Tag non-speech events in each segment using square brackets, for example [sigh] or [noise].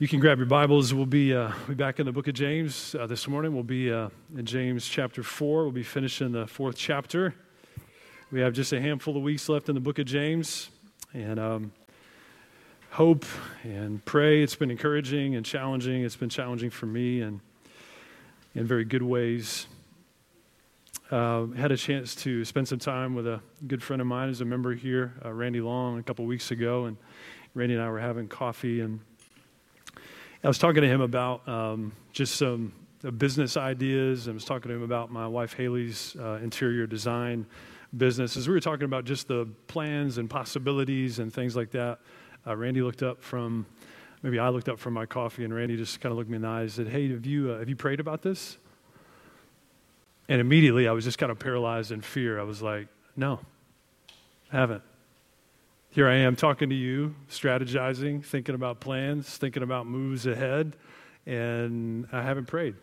You can grab your Bibles. We'll be, uh, be back in the book of James uh, this morning. We'll be uh, in James chapter 4. We'll be finishing the fourth chapter. We have just a handful of weeks left in the book of James. And um, hope and pray. It's been encouraging and challenging. It's been challenging for me and in very good ways. Uh, had a chance to spend some time with a good friend of mine who's a member here, uh, Randy Long, a couple weeks ago. And Randy and I were having coffee and I was talking to him about um, just some uh, business ideas. I was talking to him about my wife Haley's uh, interior design business. As we were talking about just the plans and possibilities and things like that, uh, Randy looked up from, maybe I looked up from my coffee, and Randy just kind of looked me in the eyes and said, Hey, have you, uh, have you prayed about this? And immediately I was just kind of paralyzed in fear. I was like, No, I haven't. Here I am talking to you, strategizing, thinking about plans, thinking about moves ahead, and I haven't prayed.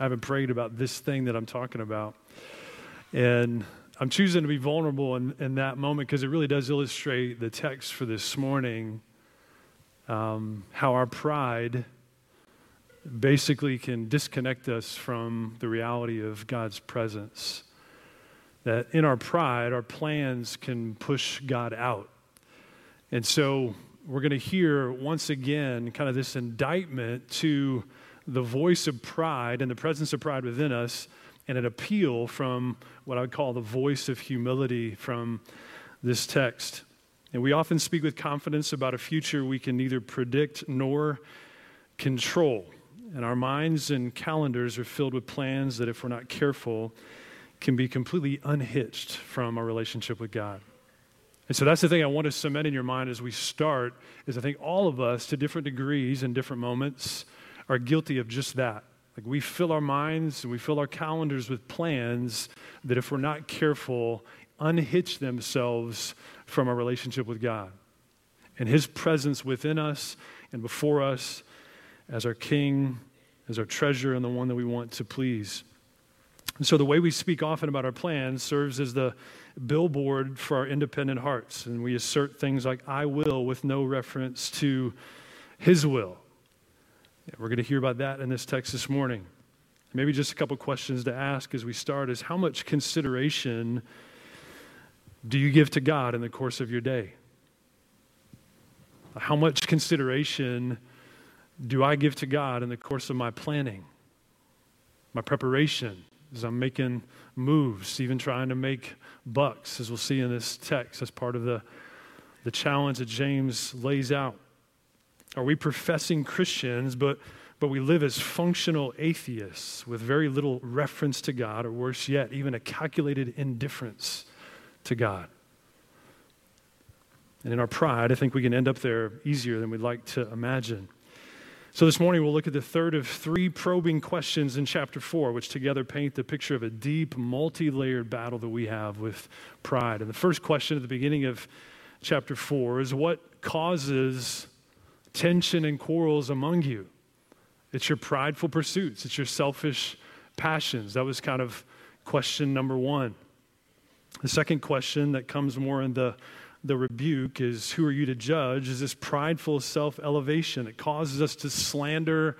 I haven't prayed about this thing that I'm talking about. And I'm choosing to be vulnerable in, in that moment because it really does illustrate the text for this morning um, how our pride basically can disconnect us from the reality of God's presence. That in our pride, our plans can push God out. And so we're going to hear once again kind of this indictment to the voice of pride and the presence of pride within us, and an appeal from what I would call the voice of humility from this text. And we often speak with confidence about a future we can neither predict nor control. And our minds and calendars are filled with plans that, if we're not careful, can be completely unhitched from our relationship with God. And so that's the thing I want to cement in your mind as we start is I think all of us to different degrees and different moments are guilty of just that. Like we fill our minds and we fill our calendars with plans that if we're not careful unhitch themselves from our relationship with God. And his presence within us and before us as our king, as our treasure and the one that we want to please. And so the way we speak often about our plans serves as the billboard for our independent hearts. And we assert things like, I will, with no reference to His will. Yeah, we're going to hear about that in this text this morning. Maybe just a couple questions to ask as we start is how much consideration do you give to God in the course of your day? How much consideration do I give to God in the course of my planning, my preparation, as I'm making moves, even trying to make bucks, as we'll see in this text, as part of the, the challenge that James lays out. Are we professing Christians, but, but we live as functional atheists with very little reference to God, or worse yet, even a calculated indifference to God? And in our pride, I think we can end up there easier than we'd like to imagine. So, this morning we'll look at the third of three probing questions in chapter four, which together paint the picture of a deep, multi layered battle that we have with pride. And the first question at the beginning of chapter four is what causes tension and quarrels among you? It's your prideful pursuits, it's your selfish passions. That was kind of question number one. The second question that comes more in the the rebuke is who are you to judge is this prideful self elevation. It causes us to slander,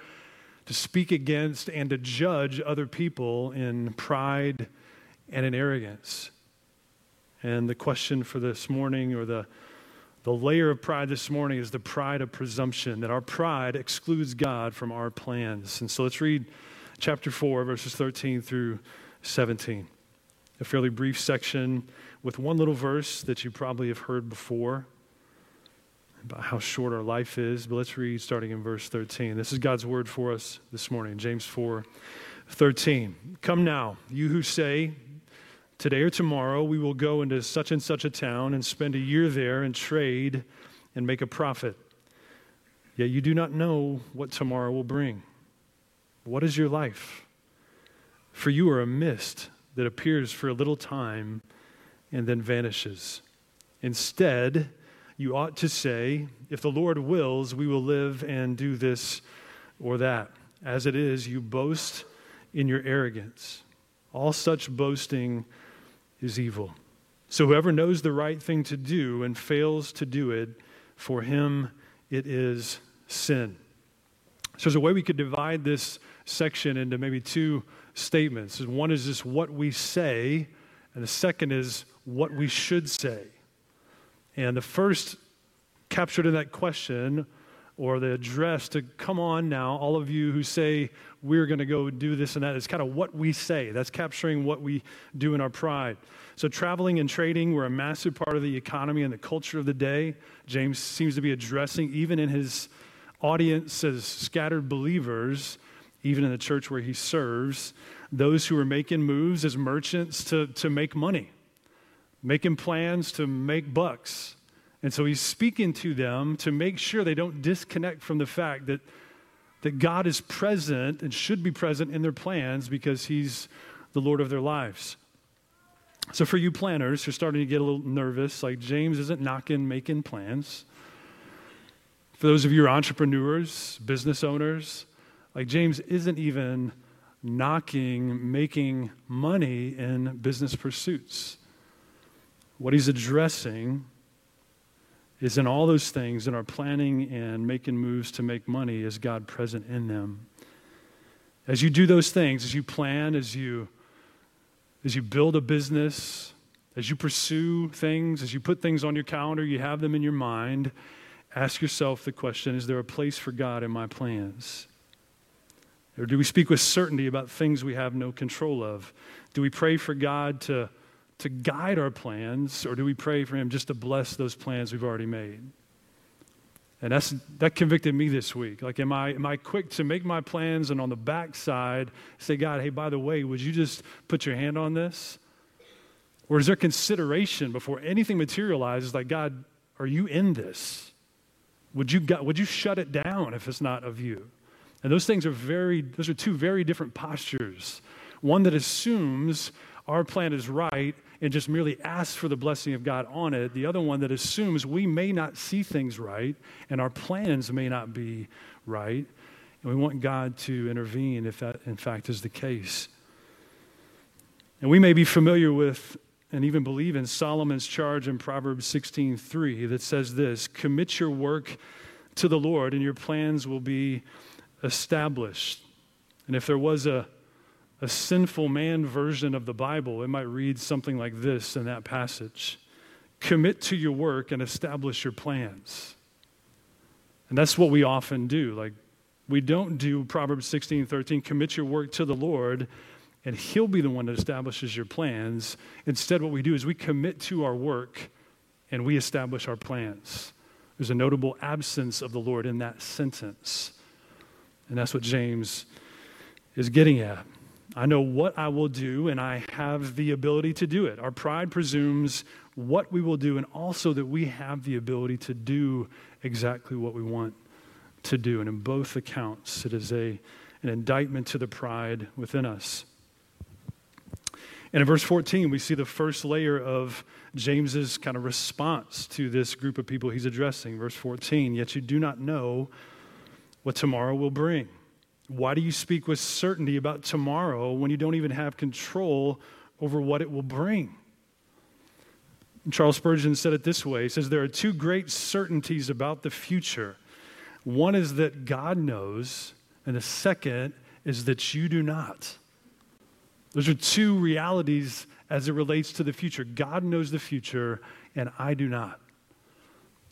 to speak against, and to judge other people in pride and in arrogance. And the question for this morning, or the, the layer of pride this morning, is the pride of presumption, that our pride excludes God from our plans. And so let's read chapter 4, verses 13 through 17. A fairly brief section with one little verse that you probably have heard before about how short our life is. But let's read starting in verse 13. This is God's word for us this morning, James 4 13. Come now, you who say, Today or tomorrow we will go into such and such a town and spend a year there and trade and make a profit. Yet you do not know what tomorrow will bring. What is your life? For you are a mist that appears for a little time and then vanishes. Instead, you ought to say, If the Lord wills, we will live and do this or that. As it is, you boast in your arrogance. All such boasting is evil. So whoever knows the right thing to do and fails to do it, for him it is sin. So there's a way we could divide this section into maybe two statements. One is just what we say, and the second is what we should say. And the first captured in that question or the address to come on now, all of you who say we're going to go do this and that, is kind of what we say. That's capturing what we do in our pride. So, traveling and trading were a massive part of the economy and the culture of the day. James seems to be addressing, even in his audience as scattered believers, even in the church where he serves, those who are making moves as merchants to, to make money, making plans to make bucks. And so he's speaking to them to make sure they don't disconnect from the fact that, that God is present and should be present in their plans because he's the Lord of their lives. So, for you planners who are starting to get a little nervous, like James isn't knocking making plans. For those of you who are entrepreneurs, business owners, like James isn't even knocking making money in business pursuits. What he's addressing is in all those things, in our planning and making moves to make money, is God present in them? As you do those things, as you plan, as you as you build a business, as you pursue things, as you put things on your calendar, you have them in your mind, ask yourself the question is there a place for God in my plans? Or do we speak with certainty about things we have no control of? Do we pray for God to to guide our plans, or do we pray for Him just to bless those plans we've already made? And that's, that convicted me this week. Like, am I, am I quick to make my plans and on the backside say, God, hey, by the way, would you just put your hand on this? Or is there consideration before anything materializes, like, God, are you in this? Would you, would you shut it down if it's not of you? And those things are very, those are two very different postures. One that assumes our plan is right and just merely asks for the blessing of God on it. The other one that assumes we may not see things right and our plans may not be right. And we want God to intervene if that, in fact, is the case. And we may be familiar with and even believe in Solomon's charge in Proverbs 16:3 that says this, "Commit your work to the Lord and your plans will be established." And if there was a a sinful man version of the Bible, it might read something like this in that passage Commit to your work and establish your plans. And that's what we often do. Like, we don't do Proverbs 16, 13, commit your work to the Lord, and He'll be the one that establishes your plans. Instead, what we do is we commit to our work and we establish our plans. There's a notable absence of the Lord in that sentence. And that's what James is getting at. I know what I will do, and I have the ability to do it. Our pride presumes what we will do, and also that we have the ability to do exactly what we want to do. And in both accounts, it is a, an indictment to the pride within us. And in verse 14, we see the first layer of James's kind of response to this group of people he's addressing. Verse 14, yet you do not know what tomorrow will bring. Why do you speak with certainty about tomorrow when you don't even have control over what it will bring? And Charles Spurgeon said it this way He says, There are two great certainties about the future. One is that God knows, and the second is that you do not. Those are two realities as it relates to the future. God knows the future, and I do not.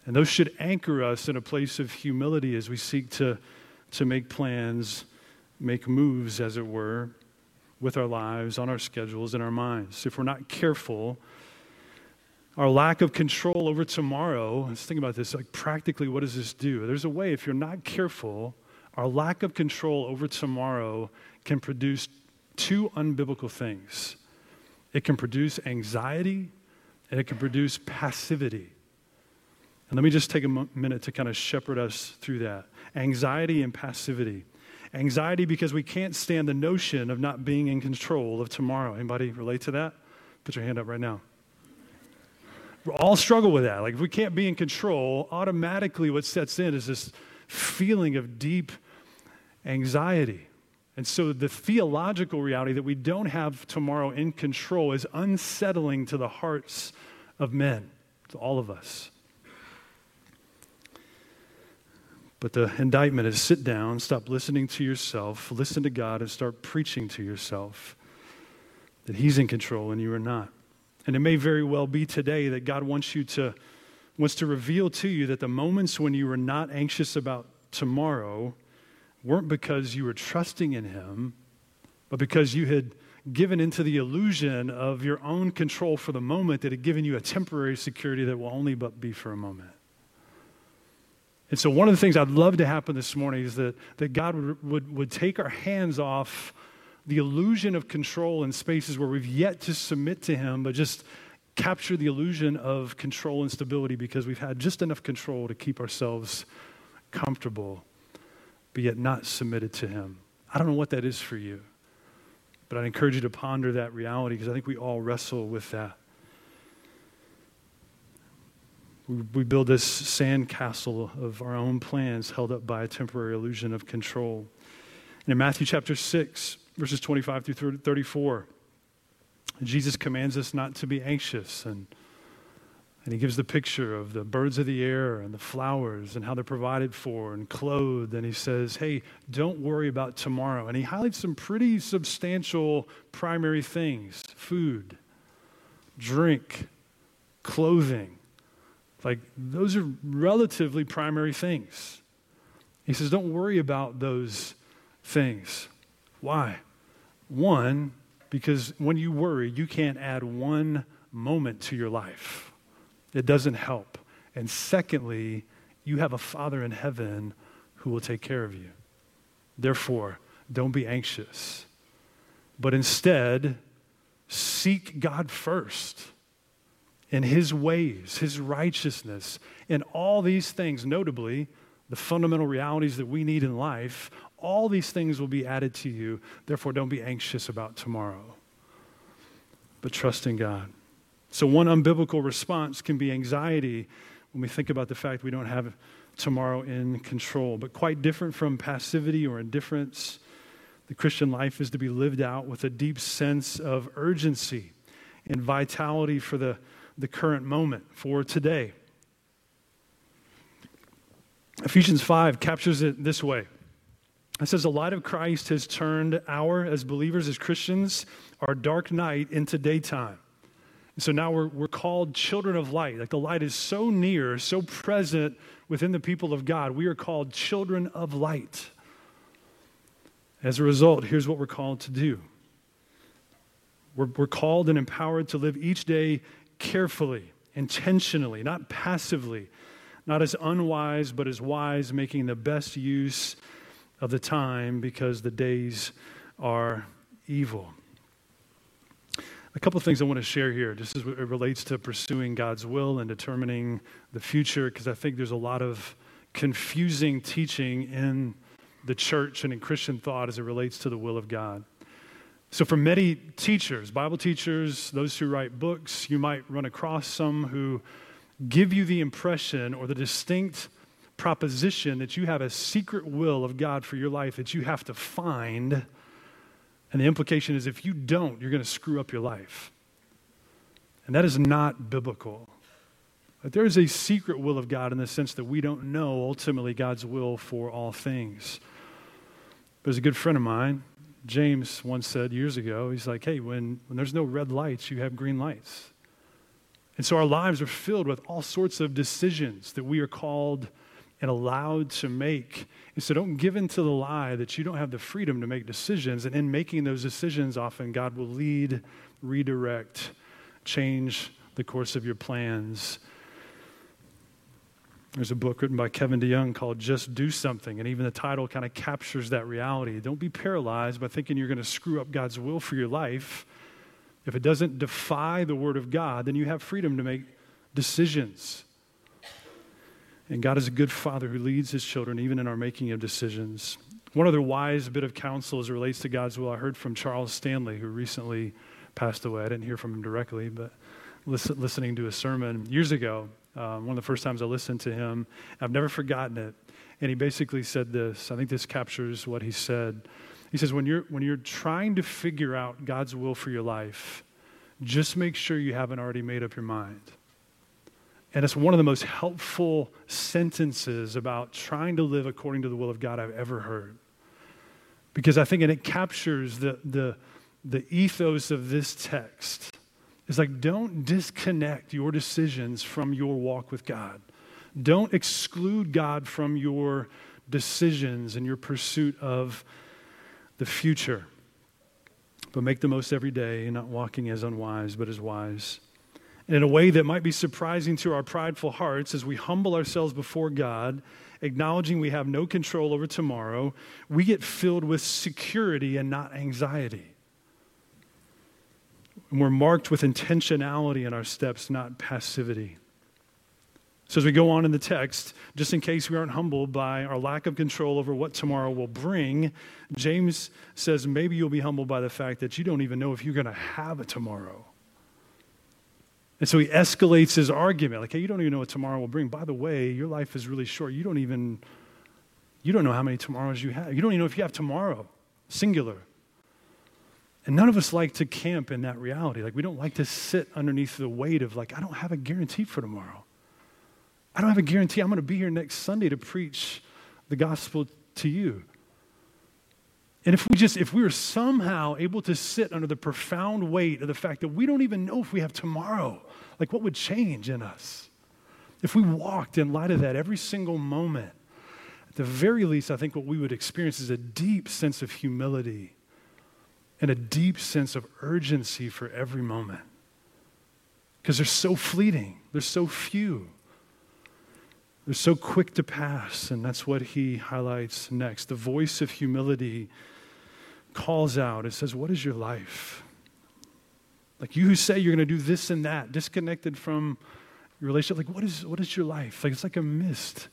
And those should anchor us in a place of humility as we seek to to make plans, make moves, as it were, with our lives, on our schedules, in our minds. If we're not careful, our lack of control over tomorrow, let's think about this, like practically, what does this do? There's a way, if you're not careful, our lack of control over tomorrow can produce two unbiblical things it can produce anxiety and it can produce passivity. And let me just take a minute to kind of shepherd us through that anxiety and passivity. Anxiety because we can't stand the notion of not being in control of tomorrow. Anybody relate to that? Put your hand up right now. We all struggle with that. Like if we can't be in control, automatically what sets in is this feeling of deep anxiety. And so the theological reality that we don't have tomorrow in control is unsettling to the hearts of men, to all of us. But the indictment is sit down, stop listening to yourself, listen to God, and start preaching to yourself that He's in control and you are not. And it may very well be today that God wants you to wants to reveal to you that the moments when you were not anxious about tomorrow weren't because you were trusting in Him, but because you had given into the illusion of your own control for the moment that had given you a temporary security that will only but be for a moment. And so, one of the things I'd love to happen this morning is that, that God would, would, would take our hands off the illusion of control in spaces where we've yet to submit to Him, but just capture the illusion of control and stability because we've had just enough control to keep ourselves comfortable, but yet not submitted to Him. I don't know what that is for you, but I'd encourage you to ponder that reality because I think we all wrestle with that. We build this sandcastle of our own plans held up by a temporary illusion of control. And in Matthew chapter 6, verses 25 through 34, Jesus commands us not to be anxious. And, and he gives the picture of the birds of the air and the flowers and how they're provided for and clothed. And he says, hey, don't worry about tomorrow. And he highlights some pretty substantial primary things food, drink, clothing. Like, those are relatively primary things. He says, don't worry about those things. Why? One, because when you worry, you can't add one moment to your life, it doesn't help. And secondly, you have a Father in heaven who will take care of you. Therefore, don't be anxious, but instead, seek God first in his ways, his righteousness, in all these things, notably the fundamental realities that we need in life, all these things will be added to you. Therefore, don't be anxious about tomorrow, but trust in God. So, one unbiblical response can be anxiety when we think about the fact we don't have tomorrow in control, but quite different from passivity or indifference. The Christian life is to be lived out with a deep sense of urgency and vitality for the the current moment for today. Ephesians 5 captures it this way. It says, The light of Christ has turned our, as believers, as Christians, our dark night into daytime. And so now we're, we're called children of light. Like the light is so near, so present within the people of God. We are called children of light. As a result, here's what we're called to do we're, we're called and empowered to live each day carefully, intentionally, not passively, not as unwise, but as wise, making the best use of the time because the days are evil. A couple of things I want to share here, just as it relates to pursuing God's will and determining the future, because I think there's a lot of confusing teaching in the church and in Christian thought as it relates to the will of God. So, for many teachers, Bible teachers, those who write books, you might run across some who give you the impression or the distinct proposition that you have a secret will of God for your life that you have to find. And the implication is if you don't, you're going to screw up your life. And that is not biblical. But there is a secret will of God in the sense that we don't know ultimately God's will for all things. There's a good friend of mine James once said years ago, he's like, hey, when, when there's no red lights, you have green lights. And so our lives are filled with all sorts of decisions that we are called and allowed to make. And so don't give in to the lie that you don't have the freedom to make decisions. And in making those decisions, often God will lead, redirect, change the course of your plans there's a book written by Kevin DeYoung called Just Do Something, and even the title kind of captures that reality. Don't be paralyzed by thinking you're going to screw up God's will for your life. If it doesn't defy the Word of God, then you have freedom to make decisions. And God is a good father who leads his children even in our making of decisions. One other wise bit of counsel as it relates to God's will I heard from Charles Stanley, who recently passed away. I didn't hear from him directly, but listen, listening to a sermon years ago, um, one of the first times I listened to him. I've never forgotten it. And he basically said this. I think this captures what he said. He says, when you're, when you're trying to figure out God's will for your life, just make sure you haven't already made up your mind. And it's one of the most helpful sentences about trying to live according to the will of God I've ever heard. Because I think, and it captures the, the, the ethos of this text. It's like, don't disconnect your decisions from your walk with God. Don't exclude God from your decisions and your pursuit of the future. But make the most every day, not walking as unwise, but as wise. And in a way that might be surprising to our prideful hearts, as we humble ourselves before God, acknowledging we have no control over tomorrow, we get filled with security and not anxiety. And we're marked with intentionality in our steps, not passivity. So, as we go on in the text, just in case we aren't humbled by our lack of control over what tomorrow will bring, James says maybe you'll be humbled by the fact that you don't even know if you're going to have a tomorrow. And so he escalates his argument like, hey, you don't even know what tomorrow will bring. By the way, your life is really short. You don't even, you don't know how many tomorrows you have. You don't even know if you have tomorrow, singular. And none of us like to camp in that reality. Like, we don't like to sit underneath the weight of, like, I don't have a guarantee for tomorrow. I don't have a guarantee I'm going to be here next Sunday to preach the gospel to you. And if we just, if we were somehow able to sit under the profound weight of the fact that we don't even know if we have tomorrow, like what would change in us? If we walked in light of that every single moment, at the very least, I think what we would experience is a deep sense of humility and a deep sense of urgency for every moment. Because they're so fleeting, they're so few, they're so quick to pass. And that's what he highlights next. The voice of humility calls out, it says, What is your life? Like you who say you're going to do this and that, disconnected from your relationship, like what is, what is your life? Like it's like a mist.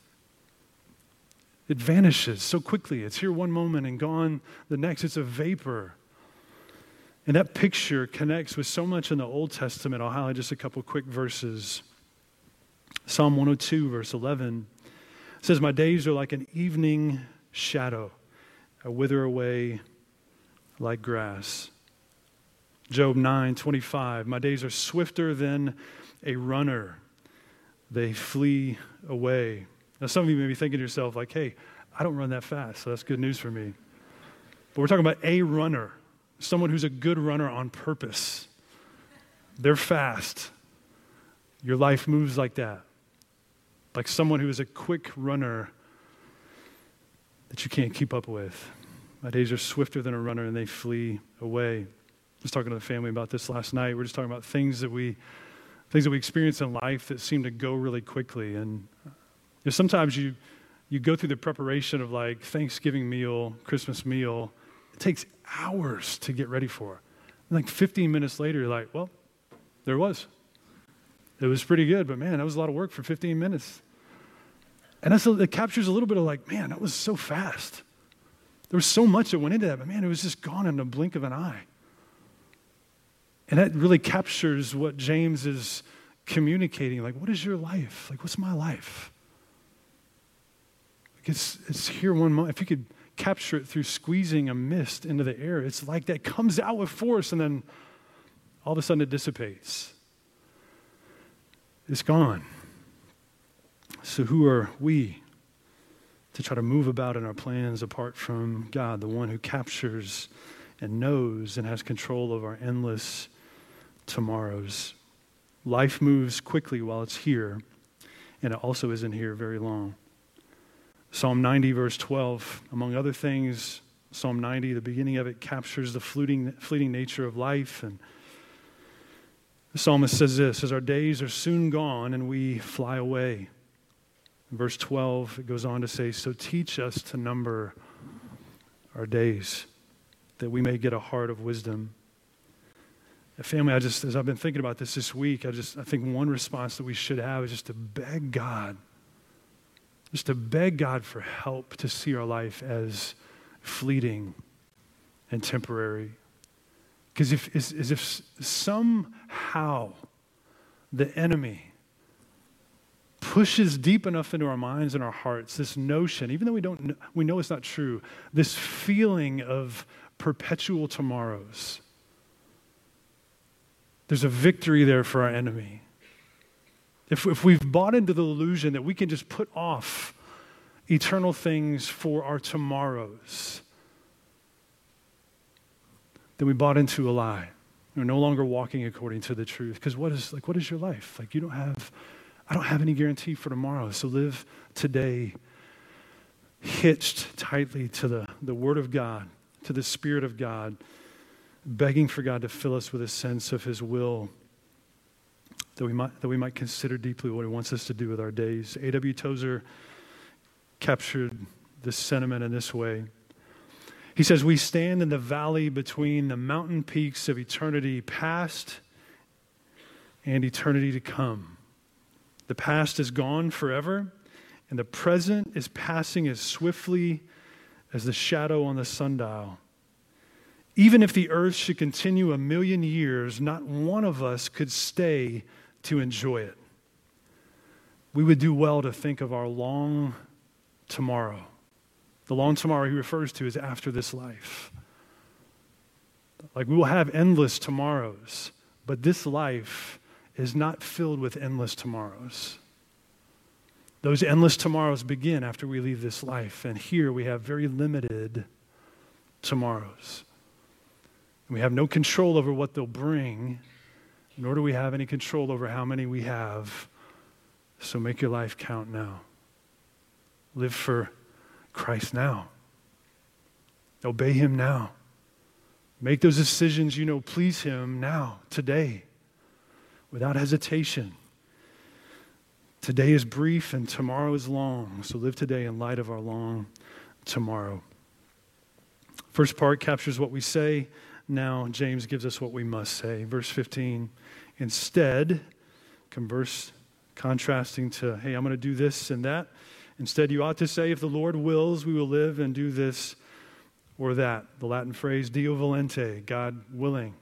It vanishes so quickly. It's here one moment and gone the next. It's a vapor. And that picture connects with so much in the Old Testament. I'll highlight just a couple quick verses. Psalm 102, verse 11 says, My days are like an evening shadow. I wither away like grass. Job 9, 25, My days are swifter than a runner. They flee away. Now, some of you may be thinking to yourself, like, hey, I don't run that fast, so that's good news for me. But we're talking about a runner someone who's a good runner on purpose. They're fast. Your life moves like that. Like someone who is a quick runner that you can't keep up with. My days are swifter than a runner and they flee away. I was talking to the family about this last night. We're just talking about things that we things that we experience in life that seem to go really quickly. And you know, sometimes you you go through the preparation of like Thanksgiving meal, Christmas meal, it takes hours to get ready for. And like 15 minutes later, you're like, well, there was. It was pretty good, but man, that was a lot of work for 15 minutes. And that's, it captures a little bit of like, man, that was so fast. There was so much that went into that, but man, it was just gone in the blink of an eye. And that really captures what James is communicating. Like, what is your life? Like, what's my life? Like it's, it's here one moment. If you could capture it through squeezing a mist into the air. It's like that comes out with force and then all of a sudden it dissipates. It's gone. So, who are we to try to move about in our plans apart from God, the one who captures and knows and has control of our endless tomorrows? Life moves quickly while it's here, and it also isn't here very long. Psalm 90, verse 12, among other things, Psalm 90, the beginning of it captures the fleeting, fleeting nature of life. And the psalmist says this as our days are soon gone and we fly away. Verse 12, it goes on to say, So teach us to number our days, that we may get a heart of wisdom. Family, I just, as I've been thinking about this this week, I just, I think one response that we should have is just to beg God just to beg God for help to see our life as fleeting and temporary. Because if, as, as if somehow the enemy pushes deep enough into our minds and our hearts this notion, even though we don't we know it's not true, this feeling of perpetual tomorrows. There's a victory there for our enemy. If, if we've bought into the illusion that we can just put off eternal things for our tomorrows, then we bought into a lie. We're no longer walking according to the truth. Because what is like what is your life? Like you don't have I don't have any guarantee for tomorrow. So live today hitched tightly to the, the Word of God, to the Spirit of God, begging for God to fill us with a sense of His will that we might, that we might consider deeply what He wants us to do with our days. A.W. Tozer captured this sentiment in this way. He says, We stand in the valley between the mountain peaks of eternity past and eternity to come. The past is gone forever, and the present is passing as swiftly as the shadow on the sundial. Even if the earth should continue a million years, not one of us could stay to enjoy it. We would do well to think of our long tomorrow. The long tomorrow he refers to is after this life. Like we will have endless tomorrows, but this life is not filled with endless tomorrows. Those endless tomorrows begin after we leave this life, and here we have very limited tomorrows. We have no control over what they'll bring, nor do we have any control over how many we have. So make your life count now. Live for Christ now. Obey Him now. Make those decisions you know please Him now, today, without hesitation. Today is brief and tomorrow is long, so live today in light of our long tomorrow. First part captures what we say. Now, James gives us what we must say. Verse 15. Instead, converse, contrasting to, hey, I'm going to do this and that. Instead, you ought to say, if the Lord wills, we will live and do this or that. The Latin phrase, Deo volente, God willing.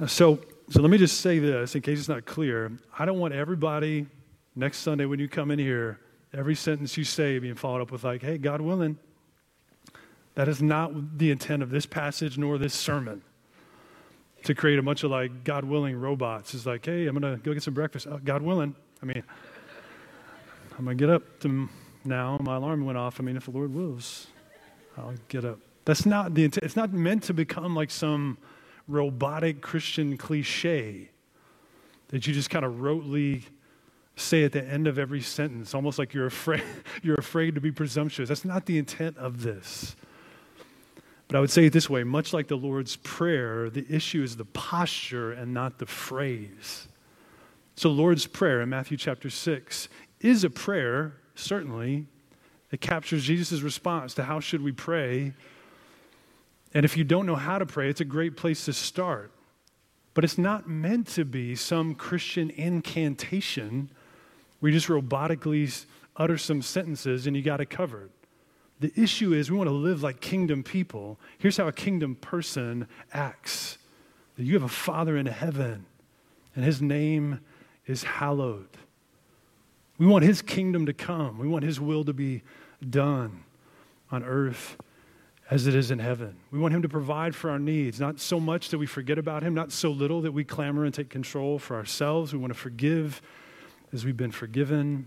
Uh, so, so let me just say this in case it's not clear. I don't want everybody next Sunday when you come in here, every sentence you say being followed up with, like, hey, God willing. That is not the intent of this passage nor this sermon. To create a bunch of like God willing robots. It's like, hey, I'm to go get some breakfast. Oh, God willing. I mean, I'm to get up to now. My alarm went off. I mean, if the Lord wills, I'll get up. That's not the intent. It's not meant to become like some robotic Christian cliche that you just kind of rotely say at the end of every sentence, almost like you're afraid, [laughs] you're afraid to be presumptuous. That's not the intent of this. But I would say it this way much like the Lord's Prayer, the issue is the posture and not the phrase. So, Lord's Prayer in Matthew chapter 6 is a prayer, certainly. It captures Jesus' response to how should we pray and if you don't know how to pray, it's a great place to start. But it's not meant to be some Christian incantation where you just robotically utter some sentences and you got it covered. The issue is we want to live like kingdom people. Here's how a kingdom person acts you have a Father in heaven, and his name is hallowed. We want his kingdom to come, we want his will to be done on earth as it is in heaven. We want Him to provide for our needs, not so much that we forget about Him, not so little that we clamor and take control for ourselves. We want to forgive as we've been forgiven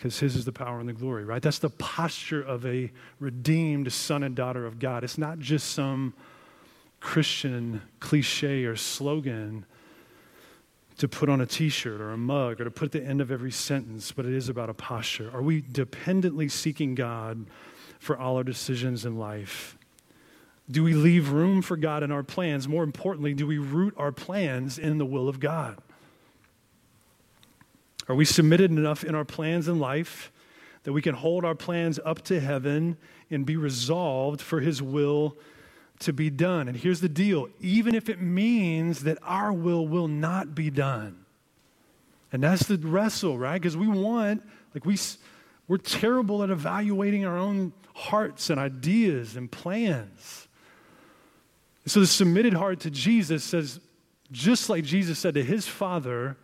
because His is the power and the glory, right? That's the posture of a redeemed son and daughter of God. It's not just some Christian cliche or slogan to put on a t shirt or a mug or to put at the end of every sentence, but it is about a posture. Are we dependently seeking God? for all our decisions in life? Do we leave room for God in our plans? More importantly, do we root our plans in the will of God? Are we submitted enough in our plans in life that we can hold our plans up to heaven and be resolved for His will to be done? And here's the deal even if it means that our will will not be done. And that's the wrestle, right? Because we want, like, we, we're terrible at evaluating our own hearts and ideas and plans. So the submitted heart to Jesus says, just like Jesus said to his Father,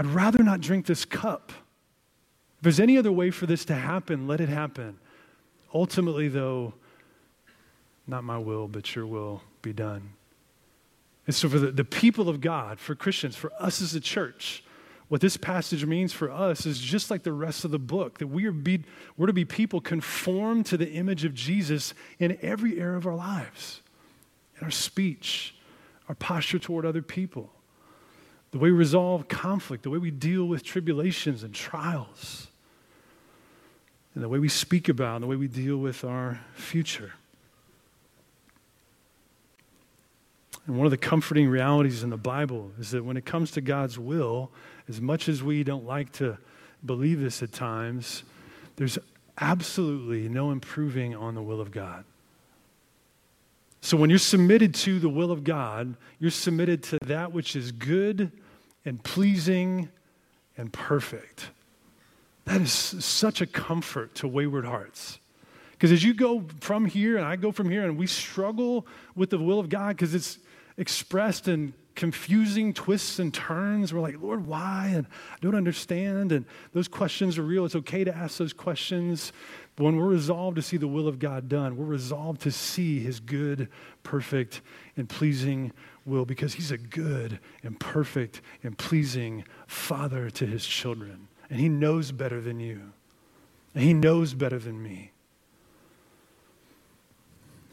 I'd rather not drink this cup. If there's any other way for this to happen, let it happen. Ultimately, though, not my will, but your will be done. And so, for the, the people of God, for Christians, for us as a church, what this passage means for us is just like the rest of the book that we are be, we're to be people conformed to the image of Jesus in every area of our lives, in our speech, our posture toward other people, the way we resolve conflict, the way we deal with tribulations and trials, and the way we speak about and the way we deal with our future. And one of the comforting realities in the Bible is that when it comes to God's will, as much as we don't like to believe this at times, there's absolutely no improving on the will of God. So when you're submitted to the will of God, you're submitted to that which is good and pleasing and perfect. That is such a comfort to wayward hearts. Because as you go from here and I go from here and we struggle with the will of God because it's expressed in confusing twists and turns. We're like, Lord, why? And I don't understand. And those questions are real. It's okay to ask those questions. But when we're resolved to see the will of God done, we're resolved to see his good, perfect, and pleasing will because he's a good and perfect and pleasing father to his children. And he knows better than you. And he knows better than me.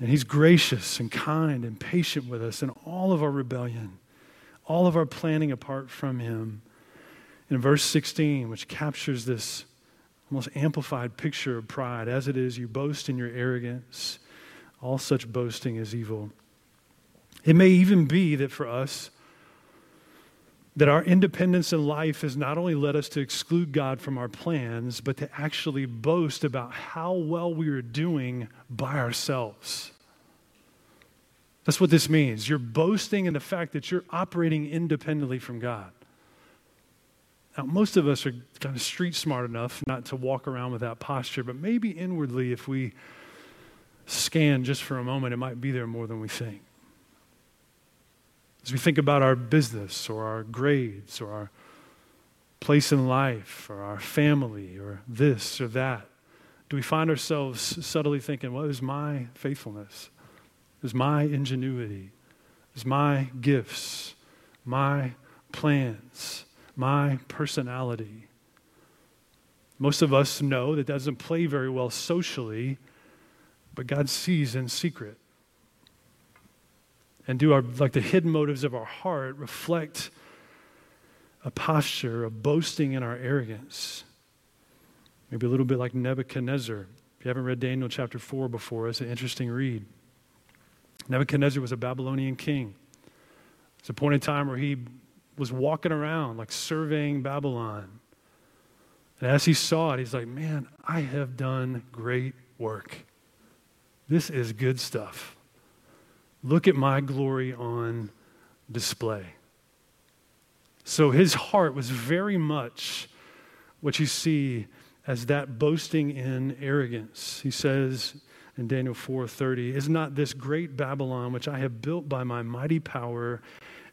And he's gracious and kind and patient with us in all of our rebellion, all of our planning apart from him. In verse 16, which captures this almost amplified picture of pride, as it is, you boast in your arrogance. All such boasting is evil. It may even be that for us, that our independence in life has not only led us to exclude God from our plans, but to actually boast about how well we are doing by ourselves. That's what this means. You're boasting in the fact that you're operating independently from God. Now, most of us are kind of street smart enough not to walk around with that posture, but maybe inwardly, if we scan just for a moment, it might be there more than we think. As we think about our business or our grades or our place in life or our family or this or that, do we find ourselves subtly thinking, what is my faithfulness? Is my ingenuity? Is my gifts? My plans? My personality? Most of us know that doesn't play very well socially, but God sees in secret and do our like the hidden motives of our heart reflect a posture of boasting in our arrogance maybe a little bit like nebuchadnezzar if you haven't read daniel chapter 4 before it's an interesting read nebuchadnezzar was a babylonian king it's a point in time where he was walking around like surveying babylon and as he saw it he's like man i have done great work this is good stuff Look at my glory on display. So his heart was very much what you see as that boasting in arrogance. He says in Daniel 4:30, "Is not this great Babylon which I have built by my mighty power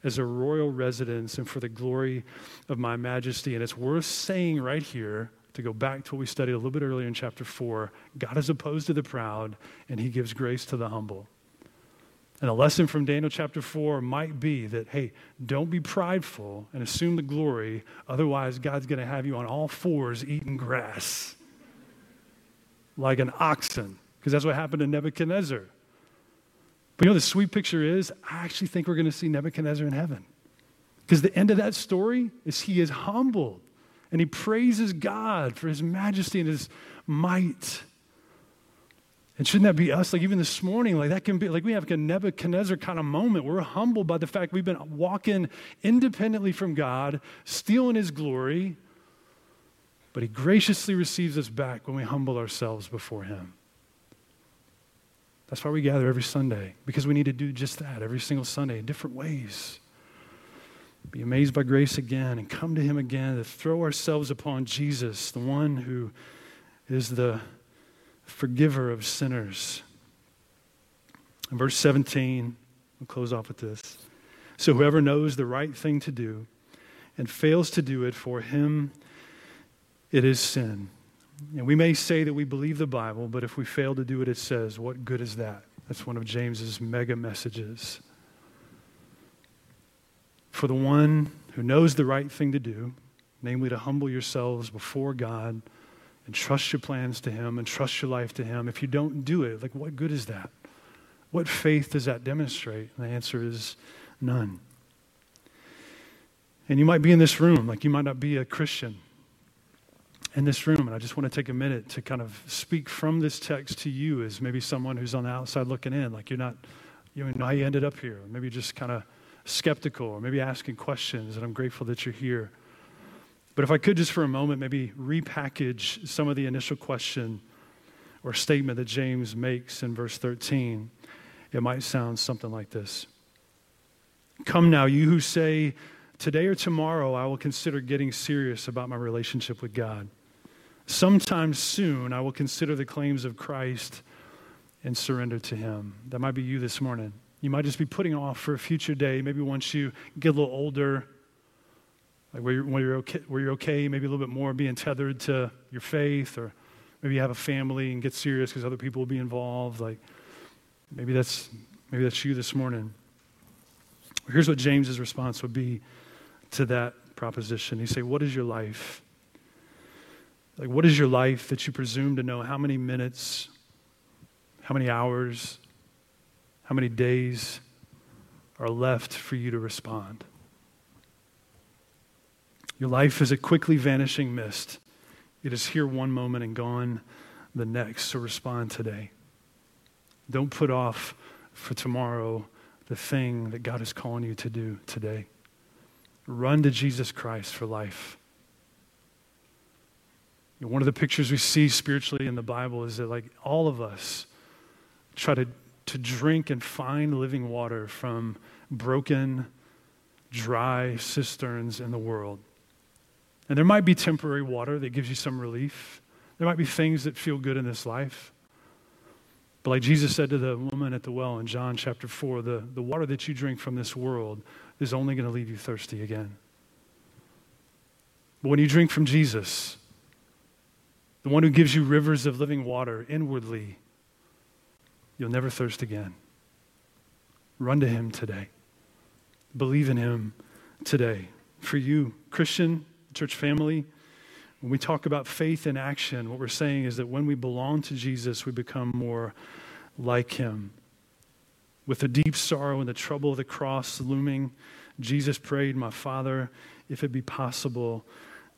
as a royal residence and for the glory of my majesty?" And it's worth saying right here to go back to what we studied a little bit earlier in chapter 4, God is opposed to the proud and he gives grace to the humble. And a lesson from Daniel chapter 4 might be that, hey, don't be prideful and assume the glory. Otherwise, God's going to have you on all fours eating grass like an oxen, because that's what happened to Nebuchadnezzar. But you know, the sweet picture is, I actually think we're going to see Nebuchadnezzar in heaven. Because the end of that story is he is humbled and he praises God for his majesty and his might. And shouldn't that be us? Like even this morning, like that can be like we have a Nebuchadnezzar kind of moment. We're humbled by the fact we've been walking independently from God, stealing his glory, but he graciously receives us back when we humble ourselves before him. That's why we gather every Sunday, because we need to do just that every single Sunday in different ways. Be amazed by grace again and come to him again to throw ourselves upon Jesus, the one who is the forgiver of sinners. In verse 17, we'll close off with this. So whoever knows the right thing to do and fails to do it, for him it is sin. And we may say that we believe the Bible, but if we fail to do what it says, what good is that? That's one of James's mega messages. for the one who knows the right thing to do, namely to humble yourselves before God and trust your plans to Him and trust your life to Him. If you don't do it, like what good is that? What faith does that demonstrate? And the answer is none. And you might be in this room, like you might not be a Christian in this room. And I just want to take a minute to kind of speak from this text to you as maybe someone who's on the outside looking in. Like you're not, you know you ended up here. Maybe just kind of skeptical or maybe asking questions. And I'm grateful that you're here. But if I could just for a moment maybe repackage some of the initial question or statement that James makes in verse 13, it might sound something like this Come now, you who say, Today or tomorrow, I will consider getting serious about my relationship with God. Sometime soon, I will consider the claims of Christ and surrender to Him. That might be you this morning. You might just be putting off for a future day, maybe once you get a little older, like where you're, where you're, okay, where you're okay, maybe a little bit more being tethered to your faith, or maybe you have a family and get serious because other people will be involved. Like maybe that's, maybe that's you this morning. Here's what James's response would be to that proposition. He'd say, What is your life? Like, what is your life that you presume to know how many minutes, how many hours, how many days are left for you to respond? Your life is a quickly vanishing mist. It is here one moment and gone the next. So respond today. Don't put off for tomorrow the thing that God is calling you to do today. Run to Jesus Christ for life. You know, one of the pictures we see spiritually in the Bible is that, like, all of us try to, to drink and find living water from broken, dry cisterns in the world. And there might be temporary water that gives you some relief. There might be things that feel good in this life. But like Jesus said to the woman at the well in John chapter 4, the, the water that you drink from this world is only going to leave you thirsty again. But when you drink from Jesus, the one who gives you rivers of living water inwardly, you'll never thirst again. Run to him today. Believe in him today. For you, Christian, church family, when we talk about faith in action, what we're saying is that when we belong to Jesus, we become more like him. With the deep sorrow and the trouble of the cross looming, Jesus prayed, My Father, if it be possible,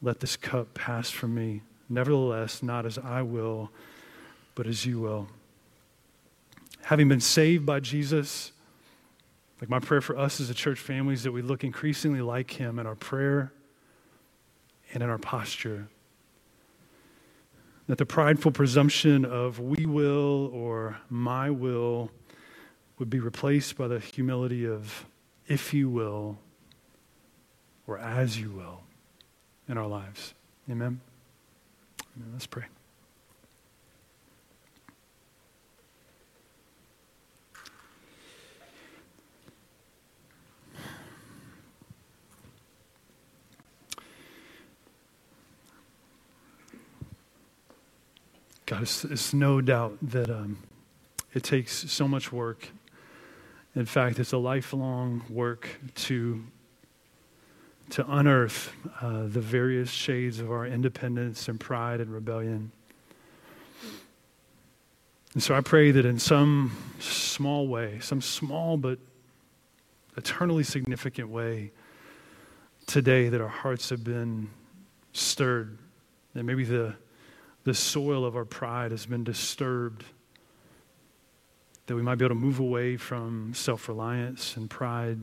let this cup pass from me. Nevertheless, not as I will, but as you will. Having been saved by Jesus, like my prayer for us as a church family is that we look increasingly like him in our prayer and in our posture that the prideful presumption of we will or my will would be replaced by the humility of if you will or as you will in our lives. Amen? Let's pray. God, it's, it's no doubt that um, it takes so much work. In fact, it's a lifelong work to, to unearth uh, the various shades of our independence and pride and rebellion. And so I pray that in some small way, some small but eternally significant way, today that our hearts have been stirred, that maybe the the soil of our pride has been disturbed, that we might be able to move away from self reliance and pride,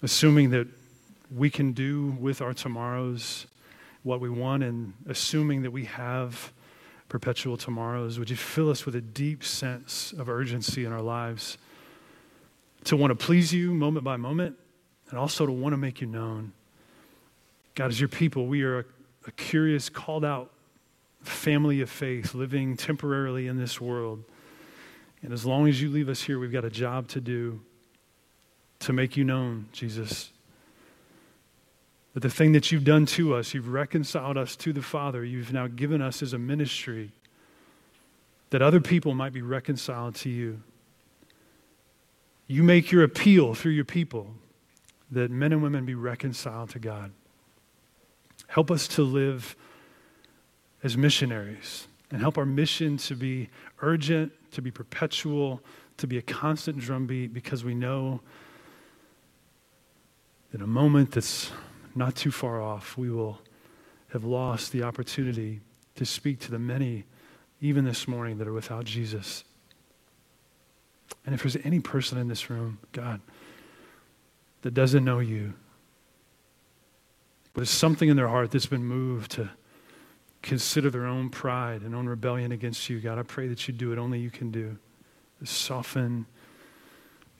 assuming that we can do with our tomorrows what we want, and assuming that we have perpetual tomorrows. Would you fill us with a deep sense of urgency in our lives to want to please you moment by moment and also to want to make you known? God, as your people, we are a, a curious, called out family of faith living temporarily in this world. And as long as you leave us here, we've got a job to do to make you known, Jesus. That the thing that you've done to us, you've reconciled us to the Father, you've now given us as a ministry, that other people might be reconciled to you. You make your appeal through your people. that men and women be reconciled to God. Help us to live as missionaries and help our mission to be urgent, to be perpetual, to be a constant drumbeat because we know in a moment that's not too far off, we will have lost the opportunity to speak to the many, even this morning, that are without Jesus. And if there's any person in this room, God, that doesn't know you, but there's something in their heart that's been moved to consider their own pride and own rebellion against you, God, I pray that you do what only you can do. Soften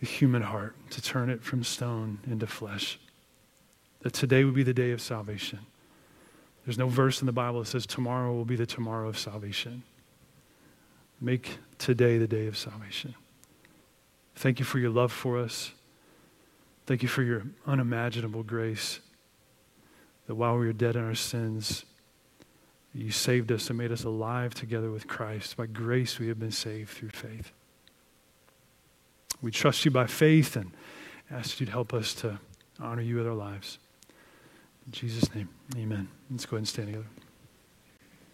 the human heart, to turn it from stone into flesh. That today would be the day of salvation. There's no verse in the Bible that says tomorrow will be the tomorrow of salvation. Make today the day of salvation. Thank you for your love for us. Thank you for your unimaginable grace. That while we were dead in our sins, you saved us and made us alive together with Christ. By grace, we have been saved through faith. We trust you by faith and ask you to help us to honor you with our lives. In Jesus' name, amen. Let's go ahead and stand together.